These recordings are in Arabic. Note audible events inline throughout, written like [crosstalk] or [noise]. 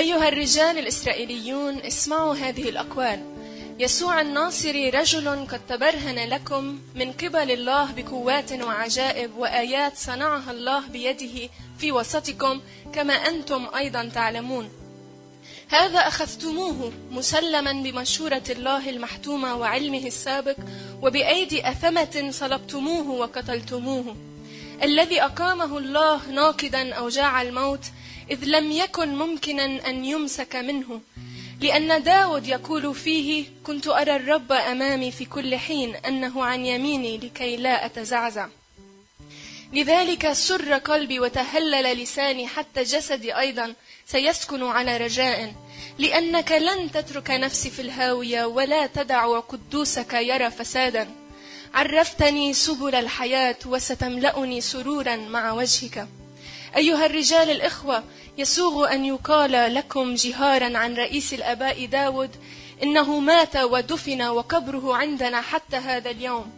أيها الرجال الإسرائيليون اسمعوا هذه الأقوال. يسوع الناصري رجل قد تبرهن لكم من قبل الله بقوات وعجائب وآيات صنعها الله بيده في وسطكم كما أنتم أيضا تعلمون. هذا أخذتموه مسلما بمشورة الله المحتومة وعلمه السابق وبأيدي أثمة صلبتموه وقتلتموه. الذي أقامه الله ناقدا أوجاع الموت إذ لم يكن ممكنا أن يمسك منه لأن داود يقول فيه كنت أرى الرب أمامي في كل حين أنه عن يميني لكي لا أتزعزع. لذلك سر قلبي وتهلل لساني حتى جسدي أيضا سيسكن على رجاء لأنك لن تترك نفسي في الهاوية ولا تدع قدوسك يرى فسادا. عرفتني سبل الحياة وستملأني سرورا مع وجهك. أيها الرجال الإخوة يسوغ أن يقال لكم جهارا عن رئيس الآباء داود إنه مات ودفن وقبره عندنا حتى هذا اليوم.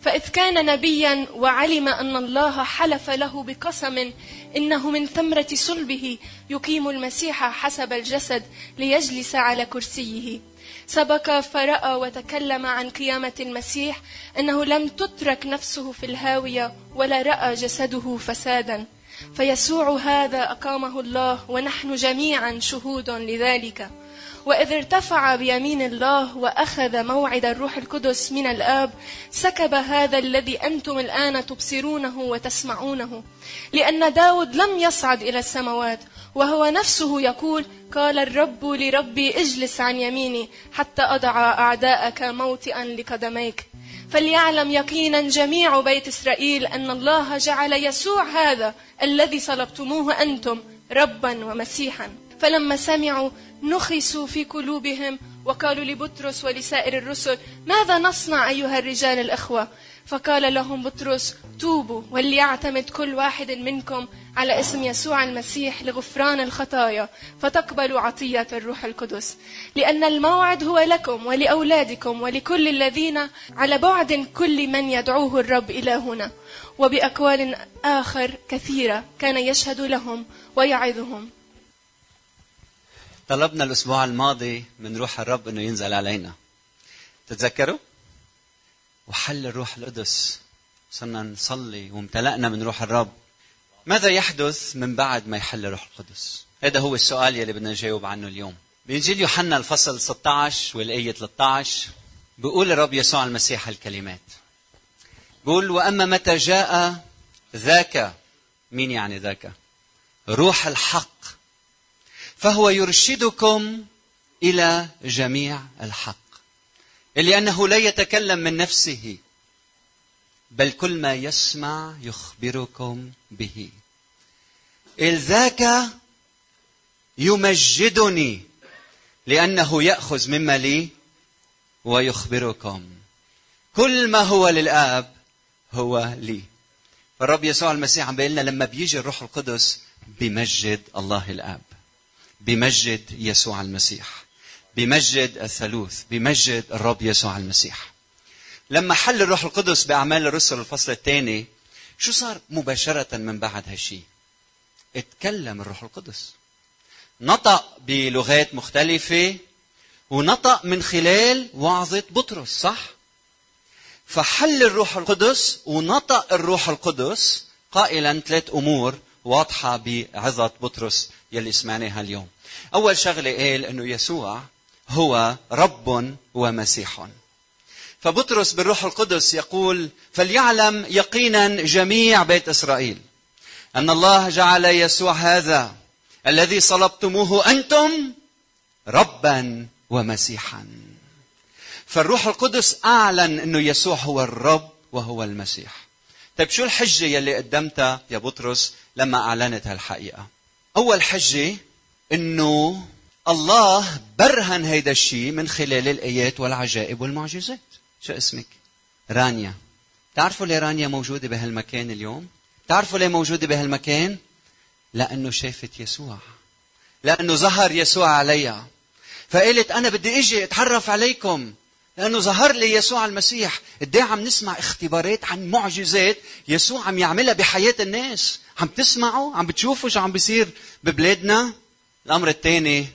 فإذ كان نبيا وعلم أن الله حلف له بقسم إنه من ثمرة صلبه يقيم المسيح حسب الجسد ليجلس على كرسيه. سبق فرأى وتكلم عن قيامة المسيح أنه لم تترك نفسه في الهاوية ولا رأى جسده فسادا. فيسوع هذا أقامه الله ونحن جميعا شهود لذلك. وإذ ارتفع بيمين الله وأخذ موعد الروح القدس من الآب سكب هذا الذي أنتم الآن تبصرونه وتسمعونه. لأن داود لم يصعد إلى السماوات وهو نفسه يقول قال الرب لربي اجلس عن يميني حتى أضع أعداءك موطئا لقدميك فليعلم يقينا جميع بيت إسرائيل أن الله جعل يسوع هذا الذي صلبتموه أنتم ربا ومسيحا. فلما سمعوا نخسوا في قلوبهم وقالوا لبطرس ولسائر الرسل ماذا نصنع أيها الرجال الأخوة؟ فقال لهم بطرس توبوا وليعتمد كل واحد منكم على اسم يسوع المسيح لغفران الخطايا فتقبلوا عطية الروح القدس. لأن الموعد هو لكم ولأولادكم ولكل الذين على بعد كل من يدعوه الرب إلى هنا وبأقوال آخر كثيرة كان يشهد لهم ويعظهم. طلبنا الأسبوع الماضي من روح الرب أنه ينزل علينا. تتذكروا؟ وحل الروح القدس. صرنا نصلي وامتلأنا من روح الرب. ماذا يحدث من بعد ما يحل الروح القدس؟ هذا هو السؤال يلي بدنا نجاوب عنه اليوم. بإنجيل يوحنا الفصل 16 والآية 13 بيقول الرب يسوع المسيح الكلمات. بيقول وأما متى جاء ذاك مين يعني ذاك؟ روح الحق. فهو يرشدكم إلى جميع الحق. لأنه لا يتكلم من نفسه. بل كل ما يسمع يخبركم به. ذاك يمجدني لأنه يأخذ مما لي ويخبركم. كل ما هو للآب هو لي. فالرب يسوع المسيح عم بيقول لما بيجي الروح القدس بمجد الله الآب. بمجد يسوع المسيح. بمجد الثالوث بمجد الرب يسوع المسيح لما حل الروح القدس بأعمال الرسل الفصل الثاني شو صار مباشرة من بعد هالشيء اتكلم الروح القدس نطق بلغات مختلفة ونطق من خلال وعظة بطرس صح؟ فحل الروح القدس ونطق الروح القدس قائلا ثلاث أمور واضحة بعظة بطرس يلي سمعناها اليوم. أول شغلة قال إنه يسوع هو رب ومسيح. فبطرس بالروح القدس يقول فليعلم يقينا جميع بيت إسرائيل أن الله جعل يسوع هذا الذي صلبتموه أنتم ربا ومسيحا. فالروح القدس أعلن إنه يسوع هو الرب وهو المسيح. طيب شو الحجة يلي قدمتها يا بطرس لما أعلنت هالحقيقة؟ أول حجة إنه الله برهن هيدا الشيء من خلال الآيات والعجائب والمعجزات. شو اسمك؟ رانيا. تعرفوا ليه رانيا موجودة بهالمكان اليوم؟ تعرفوا ليه موجودة بهالمكان؟ لأنه شافت يسوع. لأنه ظهر يسوع عليها. فقالت أنا بدي إجي أتعرف عليكم. لأنه ظهر لي يسوع المسيح. قد عم نسمع اختبارات عن معجزات يسوع عم يعملها بحياة الناس. عم تسمعوا؟ عم بتشوفوا شو عم بيصير ببلادنا؟ الأمر الثاني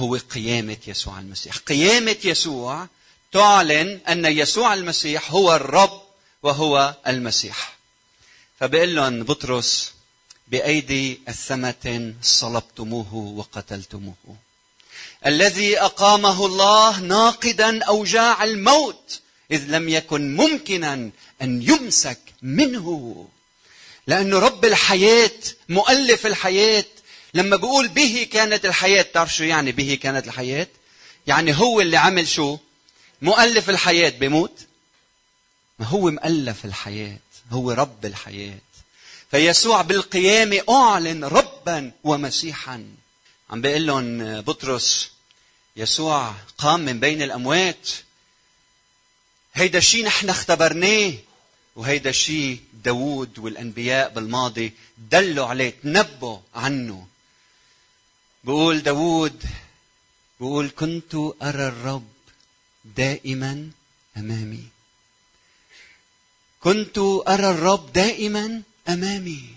هو قيامة يسوع المسيح. قيامة يسوع تعلن أن يسوع المسيح هو الرب وهو المسيح. فبيقول لهم بطرس بأيدي الثمة صلبتموه وقتلتموه. الذي أقامه الله ناقدا أوجاع الموت إذ لم يكن ممكنا أن يمسك منه. لأنه رب الحياة مؤلف الحياة لما بقول به كانت الحياة تعرف شو يعني به كانت الحياة؟ يعني هو اللي عمل شو؟ مؤلف الحياة بموت؟ ما هو مؤلف الحياة هو رب الحياة. فيسوع بالقيامة أعلن ربا ومسيحا. عم بيقول لهم بطرس يسوع قام من بين الأموات. هيدا الشيء نحن اختبرناه وهيدا الشيء داوود والأنبياء بالماضي دلوا عليه تنبوا عنه. بقول داوود بقول كنت أرى الرب دائما أمامي. كنت أرى الرب دائما أمامي.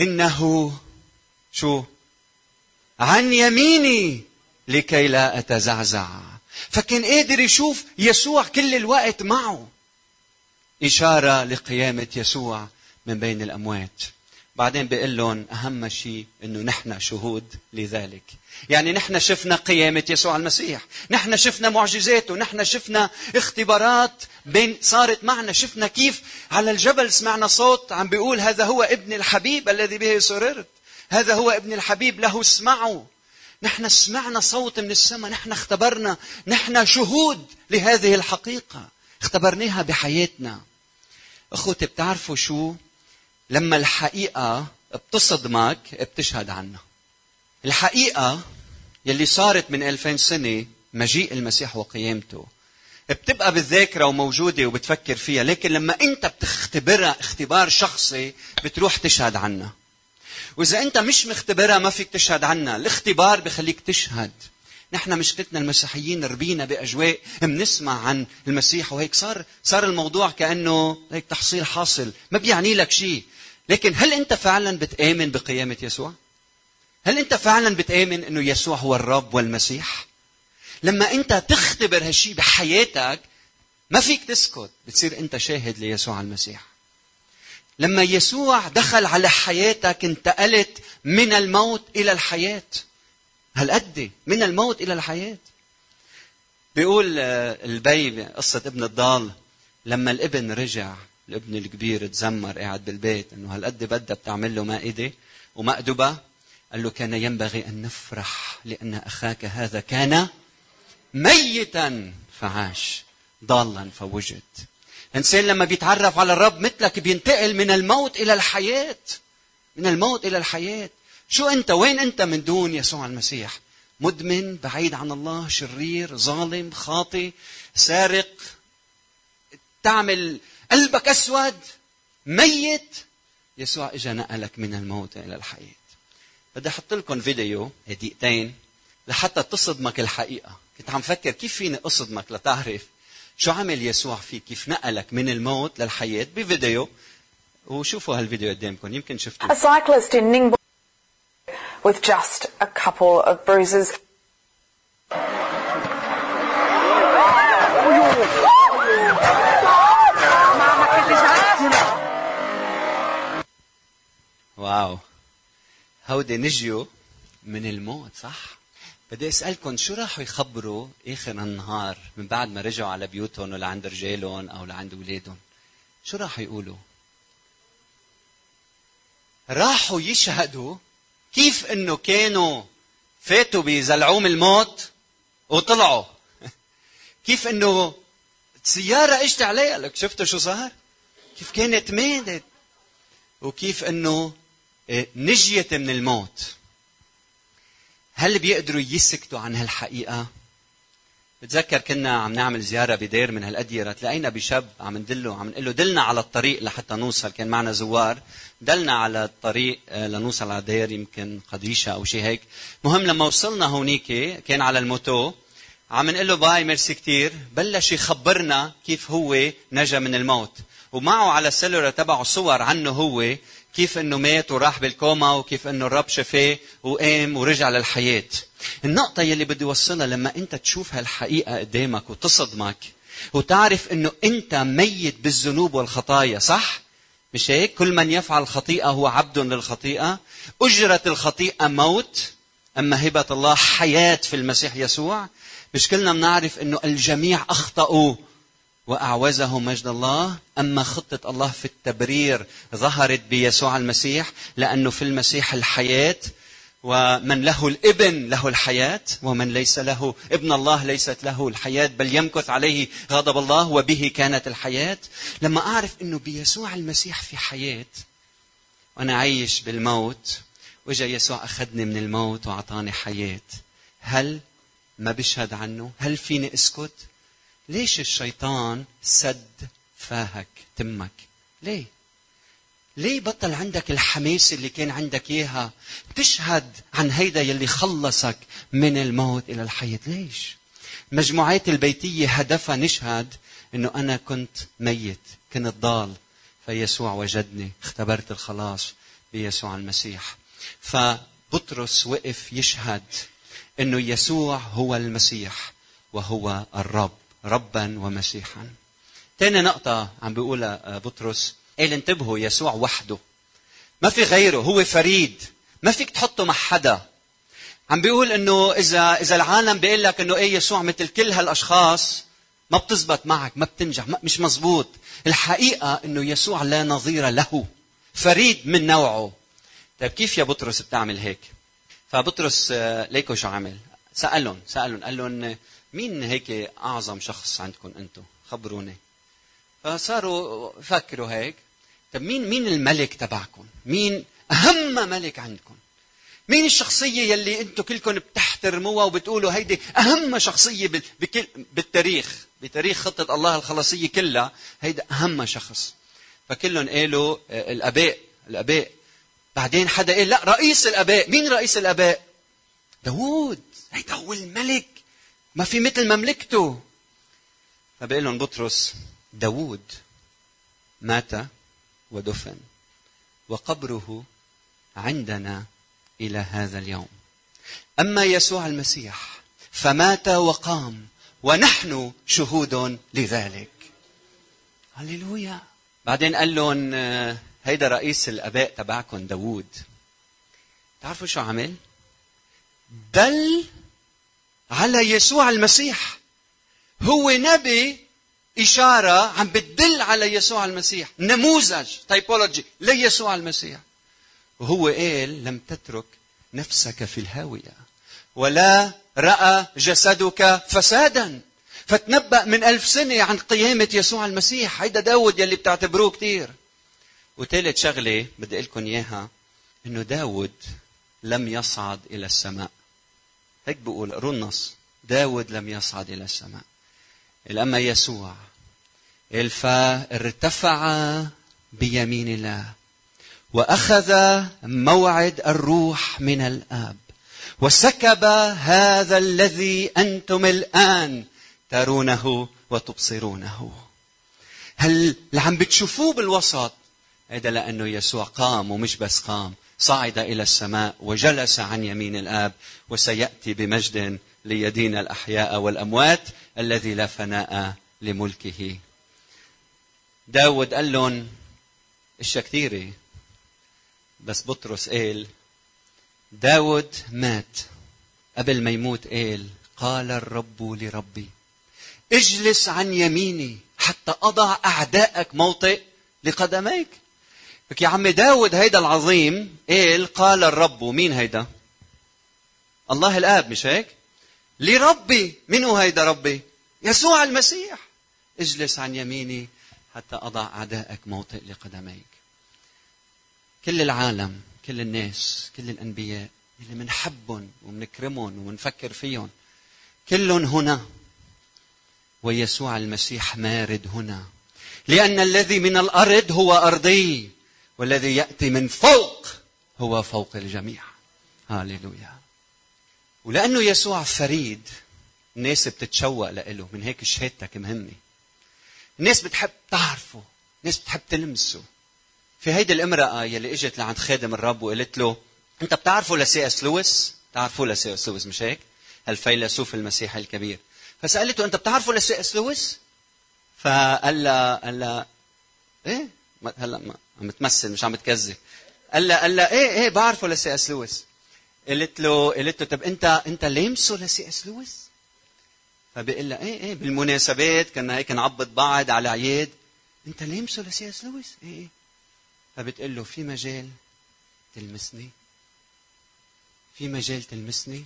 إنه شو؟ عن يميني لكي لا أتزعزع. فكان قادر يشوف يسوع كل الوقت معه. إشارة لقيامة يسوع من بين الأموات. بعدين بيقول لهم أهم شيء أنه نحن شهود لذلك. يعني نحن شفنا قيامة يسوع المسيح. نحن شفنا معجزاته. نحن شفنا اختبارات بين صارت معنا. شفنا كيف على الجبل سمعنا صوت عم بيقول هذا هو ابن الحبيب الذي به سررت. هذا هو ابن الحبيب. له اسمعوا. نحن سمعنا صوت من السماء. نحن اختبرنا. نحن شهود لهذه الحقيقة. اختبرناها بحياتنا. أخوتي بتعرفوا شو؟ لما الحقيقة بتصدمك بتشهد عنها. الحقيقة يلي صارت من 2000 سنة مجيء المسيح وقيامته. بتبقى بالذاكرة وموجودة وبتفكر فيها لكن لما أنت بتختبرها اختبار شخصي بتروح تشهد عنها. وإذا أنت مش مختبرها ما فيك تشهد عنها. الاختبار بخليك تشهد. نحن مشكلتنا المسيحيين ربينا بأجواء بنسمع عن المسيح وهيك. صار صار الموضوع كأنه هيك تحصيل حاصل. ما بيعني لك شيء. لكن هل أنت فعلا بتآمن بقيامة يسوع؟ هل أنت فعلا بتآمن إنه يسوع هو الرب والمسيح؟ لما أنت تختبر هالشيء بحياتك ما فيك تسكت بتصير أنت شاهد ليسوع المسيح. لما يسوع دخل على حياتك انتقلت من الموت إلى الحياة. هالقد من الموت إلى الحياة. بيقول البي قصه ابن الضال لما الإبن رجع الابن الكبير تزمر قاعد بالبيت إنه هالقد بدها بتعمل له مائدة ومأدبه قال له كان ينبغي أن نفرح لأن أخاك هذا كان ميتا فعاش ضالا فوجد. الانسان لما بيتعرف على الرب مثلك بينتقل من الموت إلى الحياة من الموت إلى الحياة. شو أنت؟ وين أنت من دون يسوع المسيح؟ مدمن بعيد عن الله شرير ظالم خاطي سارق. تعمل قلبك أسود ميت. يسوع اجى نقلك من الموت إلى الحياة. بدي أحط لكم فيديو دقيقتين لحتى تصدمك الحقيقة. كنت عم فكر كيف فيني أصدمك لتعرف شو عمل يسوع فيك كيف نقلك من الموت للحياة بفيديو. وشوفوا هالفيديو قدامكم يمكن شفتوه. A cyclist in Ningbo with just a couple of bruises. واو. هودي نجيوا من الموت صح؟ بدي اسالكم شو راحوا يخبروا آخر النهار من بعد ما رجعوا على بيوتهم ولا عند رجالهم أو لعند أولادهم؟ شو راحوا يقولوا؟ راحوا يشهدوا كيف إنه كانوا فاتوا بزلعوم الموت وطلعوا. [laughs] كيف إنه سيارة إجت عليها لك شفتوا شو صار؟ كيف كانت ماتت؟ وكيف إنه نجيت من الموت. هل بيقدروا يسكتوا عن هالحقيقة؟ بتذكر كنا عم نعمل زيارة بدير من هالأديرة تلاقينا بشاب عم ندله عم نقول له دلنا على الطريق لحتى نوصل كان معنا زوار دلنا على الطريق لنوصل على دير يمكن قديشة أو شيء هيك. مهم لما وصلنا هونيك كان على الـ moto عم نقول له bye merci كتير بلش يخبرنا كيف هو نجا من الموت. ومعه على الـ cellulaire تبعه صور عنه هو كيف إنه مات وراح بالكوما وكيف إنه الرب شفاه وقام ورجع للحياة النقطة يلي بدي وصلها لما أنت تشوف هالحقيقة قدامك وتصدمك وتعرف أنه أنت ميت بالذنوب والخطايا صح؟ مش هيك؟ كل من يفعل خطيئة هو عبد للخطيئة أجرة الخطيئة موت أما هبة الله حياة في المسيح يسوع مش كلنا بنعرف أنه الجميع أخطأوا وأعوزهم مجد الله أما خطة الله في التبرير ظهرت بيسوع المسيح؟ لأنه في المسيح الحياة ومن له الإبن له الحياة ومن ليس له ابن الله ليست له الحياة بل يمكث عليه غضب الله وبه كانت الحياة. لما أعرف أنه بيسوع المسيح في حياة وأنا عايش بالموت وجا يسوع أخذني من الموت وأعطاني حياة. هل ما بشهد عنه؟ هل فيني أسكت؟ ليش الشيطان سد فاهك تمك؟ ليه؟ ليه بطل عندك الحماس اللي كان عندك إياها؟ تشهد عن هيدا يلي خلصك من الموت إلى الحياة. ليش؟ المجموعات البيتية هدفها نشهد إنه أنا كنت ميت كنت ضال. فيسوع وجدني اختبرت الخلاص بيسوع المسيح. فبطرس وقف يشهد إنه يسوع هو المسيح وهو الرب. ربا ومسيحا. تاني نقطة عم بيقولها بطرس قال انتبهوا يسوع وحده. ما في غيره هو فريد. ما فيك تحطه مع حدا. عم بيقول إنه إذا إذا العالم بيقول لك إنه إيه يسوع مثل كل هالأشخاص ما بتزبط معك ما بتنجح ما مش مزبوط. الحقيقة إنه يسوع لا نظير له. فريد من نوعه. طيب كيف يا بطرس بتعمل هيك؟ فبطرس ليكو شو عمل سألهم سألهم قال لهم مين هيك أعظم شخص عندكم أنتم؟ خبروني. فصاروا يفكروا هيك. طب مين مين الملك تبعكم؟ مين أهم ملك عندكم؟ مين الشخصية يلي أنتم كلكم بتحترموها وبتقولوا هيدي أهم شخصية بكل بالتاريخ بتاريخ خطة الله الخلاصية كلها هيدا أهم شخص. فكلهم قالوا الآباء الآباء. بعدين حدا قال لا رئيس الآباء. مين رئيس الآباء؟ داوود. هيدا هو الملك. ما في مثل مملكته. فبقول لهم بطرس داوود مات ودفن وقبره عندنا إلى هذا اليوم. أما يسوع المسيح فمات وقام ونحن شهود لذلك. هللويا. بعدين قال لهم هيدا رئيس الآباء تبعكم داوود. تعرفوا شو عمل؟ دل على يسوع المسيح. هو نبي إشارة عم بتدل على يسوع المسيح. نموذج تايبولوجي ليسوع المسيح. وهو قال لم تترك نفسك في الهاوية ولا رأى جسدك فسادا. فتنبأ من ألف سنة عن قيامة يسوع المسيح. هيدا داود يلي بتعتبروه كتير. وثالث شغلة بدي لكم إياها إنه داود لم يصعد إلى السماء. هيك بقول النص داود لم يصعد إلى السماء. إلأما يسوع. فارتفع بيمين الله وأخذ موعد الروح من الآب وسكب هذا الذي أنتم الآن ترونه وتبصرونه. هل اللي عم بتشوفوه بالوسط؟ هذا لأنه يسوع قام ومش بس قام. صعد إلى السماء وجلس عن يمين الآب وسيأتي بمجد ليدين الأحياء والأموات الذي لا فناء لملكه. داود قال لهم اشياء كثيرة بس بطرس قال داود مات قبل ما يموت قال قال الرب لربي اجلس عن يميني حتى أضع أعدائك موطئ لقدميك. لك يا عمي داود هيدا العظيم قال قال الرب مين هيدا؟ الله الآب مش هيك؟ لربي منو هيدا ربي؟ يسوع المسيح. اجلس عن يميني حتى أضع أعدائك موطئ لقدميك. كل العالم كل الناس كل الأنبياء اللي منحبهم ومنكرمهم ومنفكر فيهم كلهم هنا. ويسوع المسيح مارد هنا. لأن الذي من الأرض هو أرضي. والذي يأتي من فوق هو فوق الجميع هاليلويا ولأنه يسوع فريد الناس بتتشوق له من هيك شهادتك مهمة الناس بتحب تعرفه الناس بتحب تلمسه في هيدي الامرأة يلي إجت لعند خادم الرب وقالت له أنت بتعرفوا لسي اس لويس؟ بتعرفوا لسي اس لويس مش هيك؟ الفيلسوف المسيحي الكبير. فسألته أنت بتعرفوا لسي اس لويس؟ فقال لها قال لها إيه هلا عم تمثل مش عم تكذب. قال لها قال لها إيه إيه بعرفه لسي إس لويس. قالت له قالت له طب انت أنت لامسه لسي إس لويس؟ فبيقول لها إيه إيه بالمناسبات كنا هيك نعبط بعض على عياد أنت لامسه لسي إس لويس؟ إيه إيه فبتقول له في مجال تلمسني في مجال تلمسني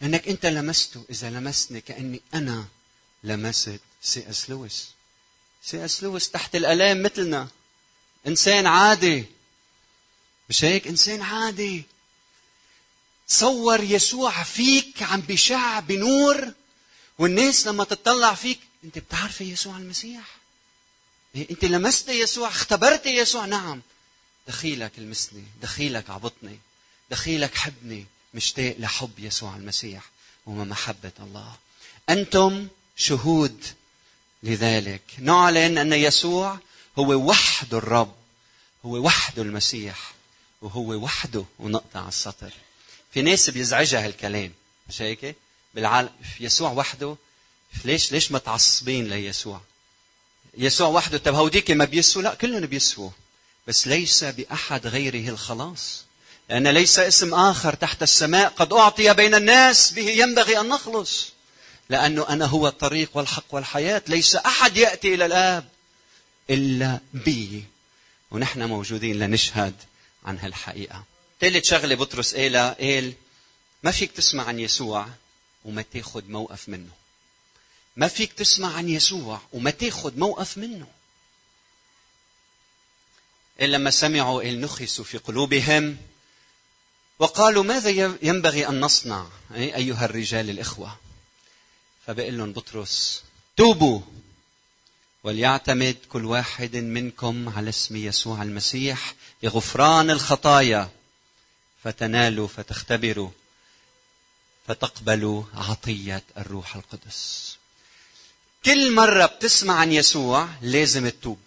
لأنك أنت لمسته إذا لمسني كأني أنا لمست سي إس لويس سي إس لويس تحت الألام مثلنا إنسان عادي. مش هيك؟ إنسان عادي. تصور يسوع فيك عم بيشع بنور والناس لما تطلع فيك أنت بتعرفي يسوع المسيح؟ إيه، أنت لمست يسوع؟ اختبرت يسوع؟ نعم. دخيلك المسني دخيلك عبطني دخيلك حبني مشتاق لحب يسوع المسيح ومحبة الله. أنتم شهود لذلك. نعلن أن يسوع هو وحده الرب هو وحده المسيح وهو وحده ونقطع السطر. في ناس بيزعجها هالكلام مش هيك؟ بالعالم يسوع وحده ليش ليش متعصبين ليسوع؟ يسوع وحده طب هوديك ما بيسوا لا كلهم بيسوا بس ليس بأحد غيره الخلاص. لأن ليس اسم آخر تحت السماء قد أعطي بين الناس به ينبغي أن نخلص. لأنه أنا هو الطريق والحق والحياة ليس أحد يأتي إلى الآب. إلا بي. ونحن موجودين لنشهد عن هالحقيقة. ثالث شغلة بطرس قالها قال ما فيك تسمع عن يسوع وما تاخذ موقف منه. ما فيك تسمع عن يسوع وما تاخذ موقف منه. إلا لما سمعوا إن نخسوا في قلوبهم. وقالوا ماذا ينبغي أن نصنع أيها الرجال الإخوة؟ فبقول لهم بطرس توبوا. وليعتمد كل واحد منكم على اسم يسوع المسيح لغفران الخطايا. فتنالوا فتختبروا فتقبلوا عطية الروح القدس. كل مرة بتسمع عن يسوع لازم تتوب.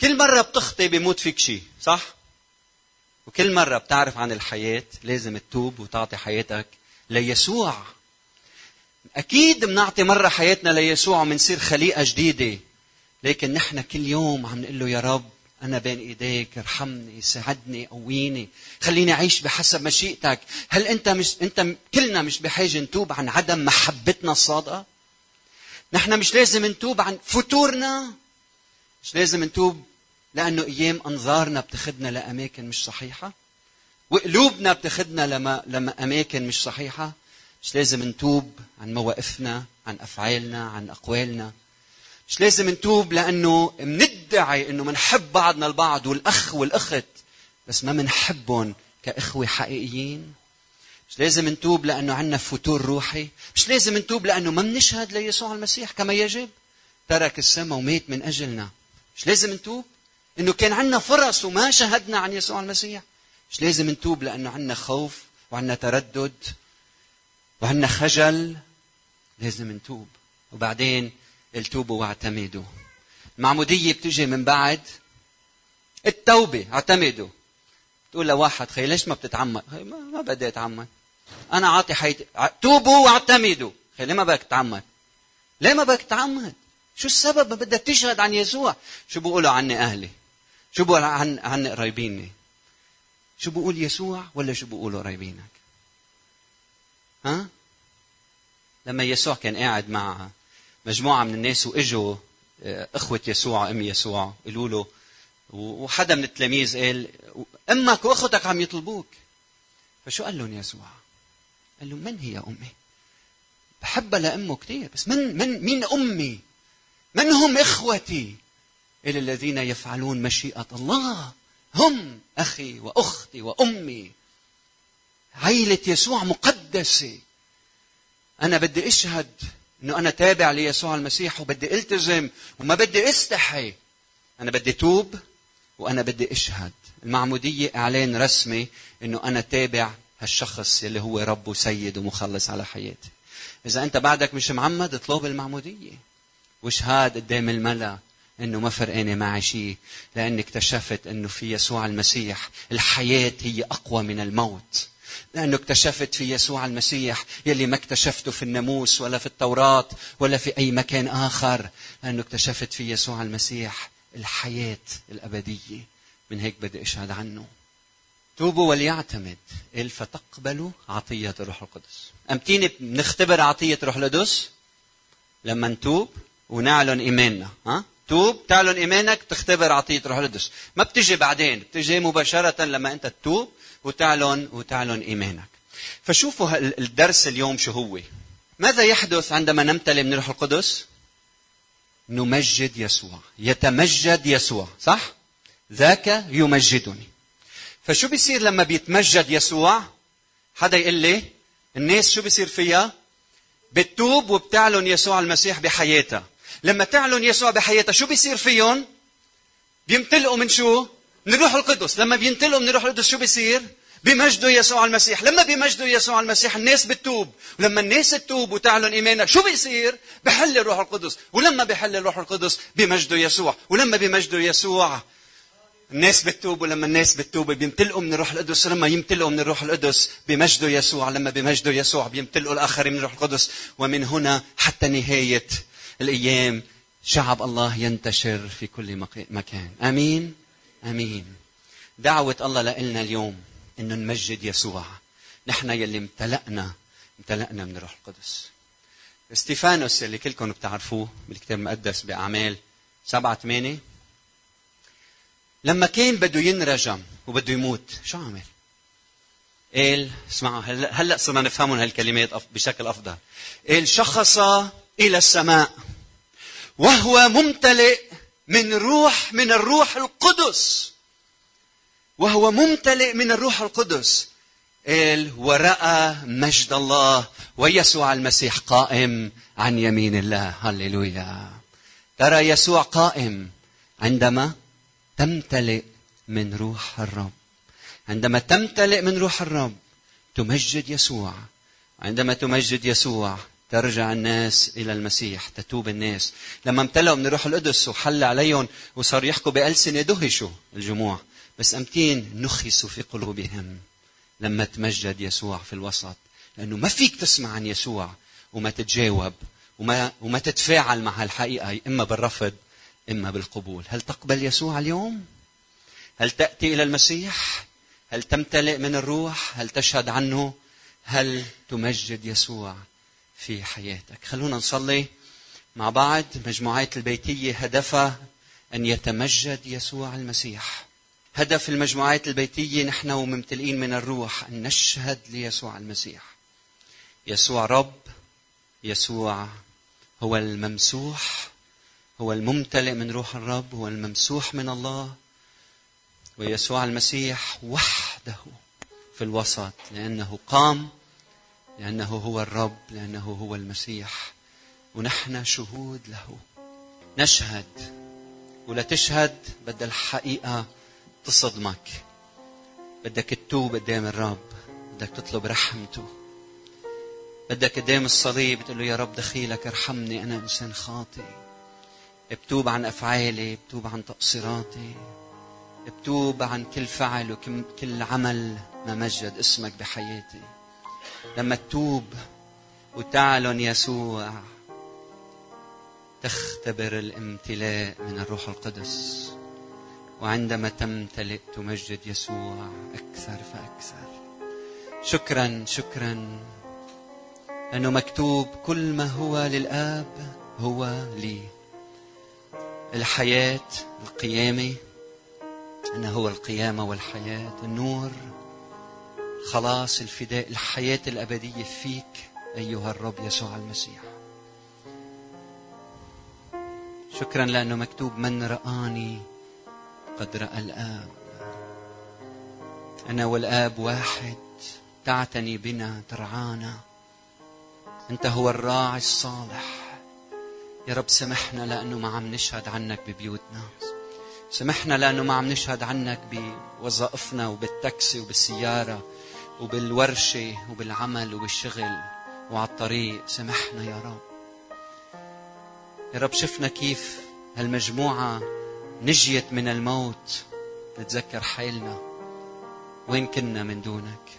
كل مرة بتخطي بيموت فيك شيء صح؟ وكل مرة بتعرف عن الحياة لازم تتوب وتعطي حياتك ليسوع. أكيد بنعطي مرة حياتنا ليسوع ومنصير خليقة جديدة. لكن نحن كل يوم عم نقول له يا رب أنا بين إيديك ارحمني ساعدني قويني خليني أعيش بحسب مشيئتك. هل أنت مش أنت كلنا مش بحاجة نتوب عن عدم محبتنا الصادقة؟ نحن مش لازم نتوب عن فتورنا. مش لازم نتوب لأنه أيام أنظارنا بتخدنا لأماكن مش صحيحة. وقلوبنا بتخدنا لما لما أماكن مش صحيحة. مش لازم نتوب عن مواقفنا عن أفعالنا عن أقوالنا. مش لازم نتوب لأنه مندعي أنه منحب بعضنا البعض والأخ والأخت بس ما منحبهم كإخوة حقيقيين. مش لازم نتوب لأنه عندنا فتور روحي. مش لازم نتوب لأنه ما منشهد ليسوع المسيح كما يجب. ترك السماء ومات من أجلنا. مش لازم نتوب إنه كان عندنا فرص وما شهدنا عن يسوع المسيح. مش لازم نتوب لأنه عندنا خوف وعندنا تردد وعندنا خجل لازم نتوب. وبعدين التوبوا واعتمدوا. المعمودية بتجي من بعد التوبة اعتمدوا. تقول لواحد خي ليش ما بتتعمد؟ ما, ما بدي أتعمد. أنا عاطي حياتي توبوا واعتمدوا. خي ليه ما بدك تتعمد؟ ليه ما بدك تتعمد؟ شو السبب؟ ما بدك تشهد عن يسوع. شو بيقولوا عني أهلي؟ شو بقول عن عن قرايبيني شو بقول يسوع ولا شو بقولوا قرايبينك ها لما يسوع كان قاعد مع مجموعة من الناس وإجوا آه، إخوة يسوع أم يسوع قالوا له وحدا من التلاميذ قال أمك وأختك عم يطلبوك فشو قال لهم يسوع؟ قال لهم من هي أمي؟ بحبها لأمه كثير بس من من مين أمي؟ من هم إخوتي؟ إلى الذين يفعلون مشيئة الله هم أخي وأختي وأمي عيلة يسوع مقدسة. أنا بدي أشهد أنه أنا تابع ليسوع المسيح وبدي ألتزم وما بدي أستحي. أنا بدي توب وأنا بدي أشهد. المعمودية إعلان رسمي أنه أنا تابع هالشخص اللي هو رب وسيد ومخلص على حياتي. إذا أنت بعدك مش معمد اطلب المعمودية. واشهاد قدام الملأ؟ إنه ما فرقانة معي شيء لأني اكتشفت إنه في يسوع المسيح. الحياة هي أقوى من الموت. لأنه اكتشفت في يسوع المسيح يلي ما اكتشفته في الناموس ولا في التوراة ولا في أي مكان آخر لأنه اكتشفت في يسوع المسيح الحياة الأبدية. من هيك بدي أشهد عنه. توبوا وليعتمد. قال فتقبلوا عطية الروح القدس. أمتين بنختبر عطية الروح القدس؟ لما نتوب ونعلن إيماننا. ها؟ توب تعلن إيمانك تختبر عطية الروح القدس. ما بتجي بعدين بتجي مباشرة لما أنت تتوب وتعلن وتعلن إيمانك. فشوفوا الدرس اليوم شو هو. ماذا يحدث عندما نمتلئ من الروح القدس؟ نمجد يسوع. يتمجد يسوع صح؟ ذاك يمجدني. فشو بيصير لما بيتمجد يسوع؟ حدا يقول لي الناس شو بيصير فيها؟ بتتوب وبتعلن يسوع المسيح بحياتها. لما تعلن يسوع بحياتها شو بيصير فيهم؟ بيمتلئوا من شو؟ من الروح القدس. لما بيمتلئوا من الروح القدس شو بيصير؟ بمجدوا يسوع المسيح. لما بمجدوا يسوع المسيح الناس بتتوب. ولما الناس تتوب وتعلن إيمانها شو بيصير؟ بحل الروح القدس. ولما بحل الروح القدس بمجدوا يسوع. ولما بمجدوا يسوع الناس بتتوب. ولما الناس بتتوب بيمتلئوا من الروح القدس. ولما يمتلئوا من الروح القدس بمجده يسوع. لما بمجده يسوع بيمتلئوا الآخرين من الروح القدس. ومن هنا حتى نهاية الأيام. شعب الله ينتشر في كل مكان. آمين. آمين. دعوة الله لنا اليوم انه نمجد يسوع. نحن يلي امتلأنا امتلأنا من الروح القدس. إستيفانوس اللي كلكم بتعرفوه بالكتاب المقدس بأعمال سبعة ثمانية. لما كان بده ينرجم وبده يموت شو عمل؟ قال اسمعوا هلا هلا صرنا نفهمهم هالكلمات بشكل أفضل. قال شخص إلى السماء وهو ممتلئ من روح من الروح القدس. وهو ممتلئ من الروح القدس. قال ورأى مجد الله ويسوع المسيح قائم عن يمين الله. هللويا. ترى يسوع قائم عندما تمتلئ من روح الرب. عندما تمتلئ من روح الرب تمجد يسوع. عندما تمجد يسوع ترجع الناس إلى المسيح تتوب الناس. لما امتلأوا من روح القدس وحل عليهم وصار يحكوا بألسنة دهشوا الجموع. بس أمتين نخسوا في قلوبهم لما تمجد يسوع في الوسط. لأنه ما فيك تسمع عن يسوع وما تتجاوب وما وما تتفاعل مع الحقيقة إما بالرفض إما بالقبول. هل تقبل يسوع اليوم؟ هل تأتي إلى المسيح؟ هل تمتلئ من الروح؟ هل تشهد عنه؟ هل تمجد يسوع؟ في حياتك. خلونا نصلي مع بعض. مجموعات البيتية هدفها أن يتمجد يسوع المسيح. هدف المجموعات البيتية نحن وممتلئين من الروح أن نشهد ليسوع المسيح. يسوع رب يسوع هو الممسوح هو الممتلئ من روح الرب هو الممسوح من الله ويسوع المسيح وحده في الوسط لأنه قام لأنه هو الرب لأنه هو المسيح. ونحن شهود له. نشهد. ولا تشهد بدها الحقيقة تصدمك. بدك تتوب قدام الرب. بدك تطلب رحمته. بدك قدام الصليب تقول له يا رب دخيلك ارحمني أنا إنسان خاطئ. بتوب عن أفعالي بتوب عن تقصيراتي. بتوب عن كل فعل وكل عمل ما مجد اسمك بحياتي. لما تتوب وتعلن يسوع تختبر الامتلاء من الروح القدس. وعندما تمتلئ تمجد يسوع أكثر فأكثر. شكرا شكرا. لأنه مكتوب كل ما هو للآب هو لي. الحياة القيامة أنه هو القيامة والحياة النور خلاص الفداء الحياة الأبدية فيك أيها الرب يسوع المسيح. شكرا لأنه مكتوب من رآني قد رأى الآب. أنا والآب واحد تعتني بنا ترعانا أنت هو الراعي الصالح. يا رب سمحنا لأنه ما عم نشهد عنك ببيوتنا. سمحنا لأنه ما عم نشهد عنك بوظائفنا وبالتاكسي وبالسيارة. وبالورشة وبالعمل وبالشغل وعلى الطريق سمحنا يا رب. يا رب شفنا كيف هالمجموعة نجيت من الموت نتذكر حالنا وين كنا من دونك؟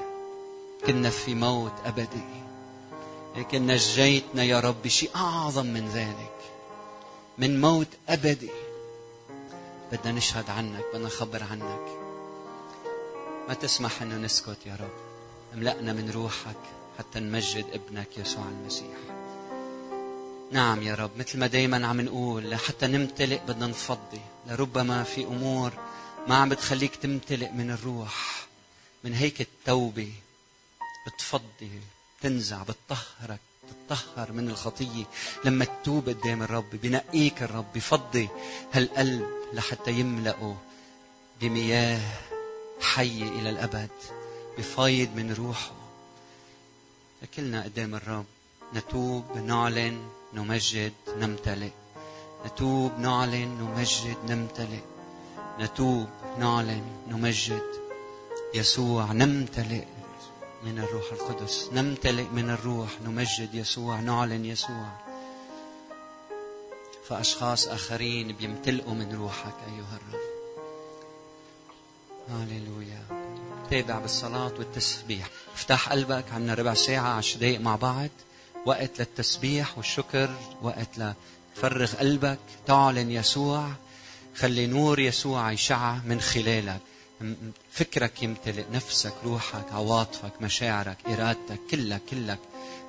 كنا في موت أبدي. لكن نجيتنا يا رب بشيء أعظم من ذلك من موت أبدي. بدنا نشهد عنك بدنا نخبر عنك. ما تسمح أنه نسكت يا رب. املأنا من روحك حتى نمجد ابنك يسوع المسيح. نعم يا رب مثل ما دايما عم نقول لحتى نمتلئ بدنا نفضي لربما في أمور ما عم بتخليك تمتلئ من الروح من هيك التوبة. بتفضي تنزع بتطهرك تتطهر من الخطية. لما تتوب قدام الرب بنقيك الرب بفضي هالقلب لحتى يملأه بمياه حية إلى الأبد. بفايض من روحه. كلنا قدام الرب نتوب نعلن نمجد نمتلئ. نتوب نعلن نمجد نمتلئ. نتوب نعلن نمجد. يسوع نمتلئ من الروح القدس. نمتلئ من الروح نمجد يسوع نعلن يسوع. فأشخاص آخرين بيمتلئوا من روحك أيها الرب. هاليلويا تابع بالصلاة والتسبيح. افتح قلبك عنا ربع ساعة عشر دقايق مع بعض. وقت للتسبيح والشكر وقت لتفرغ قلبك. تعلن يسوع. خلي نور يسوع يشع من خلالك. فكرك يمتلئ نفسك روحك عواطفك مشاعرك إرادتك كلك كلك.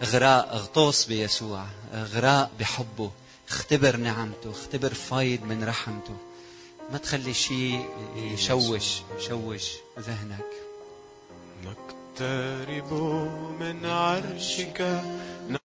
اغراء اغطوس بيسوع. اغراء بحبه. اختبر نعمته. اختبر فايض من رحمته. ما تخلي شيء يشوش يشوش ذهنك. نقترب من عرشك.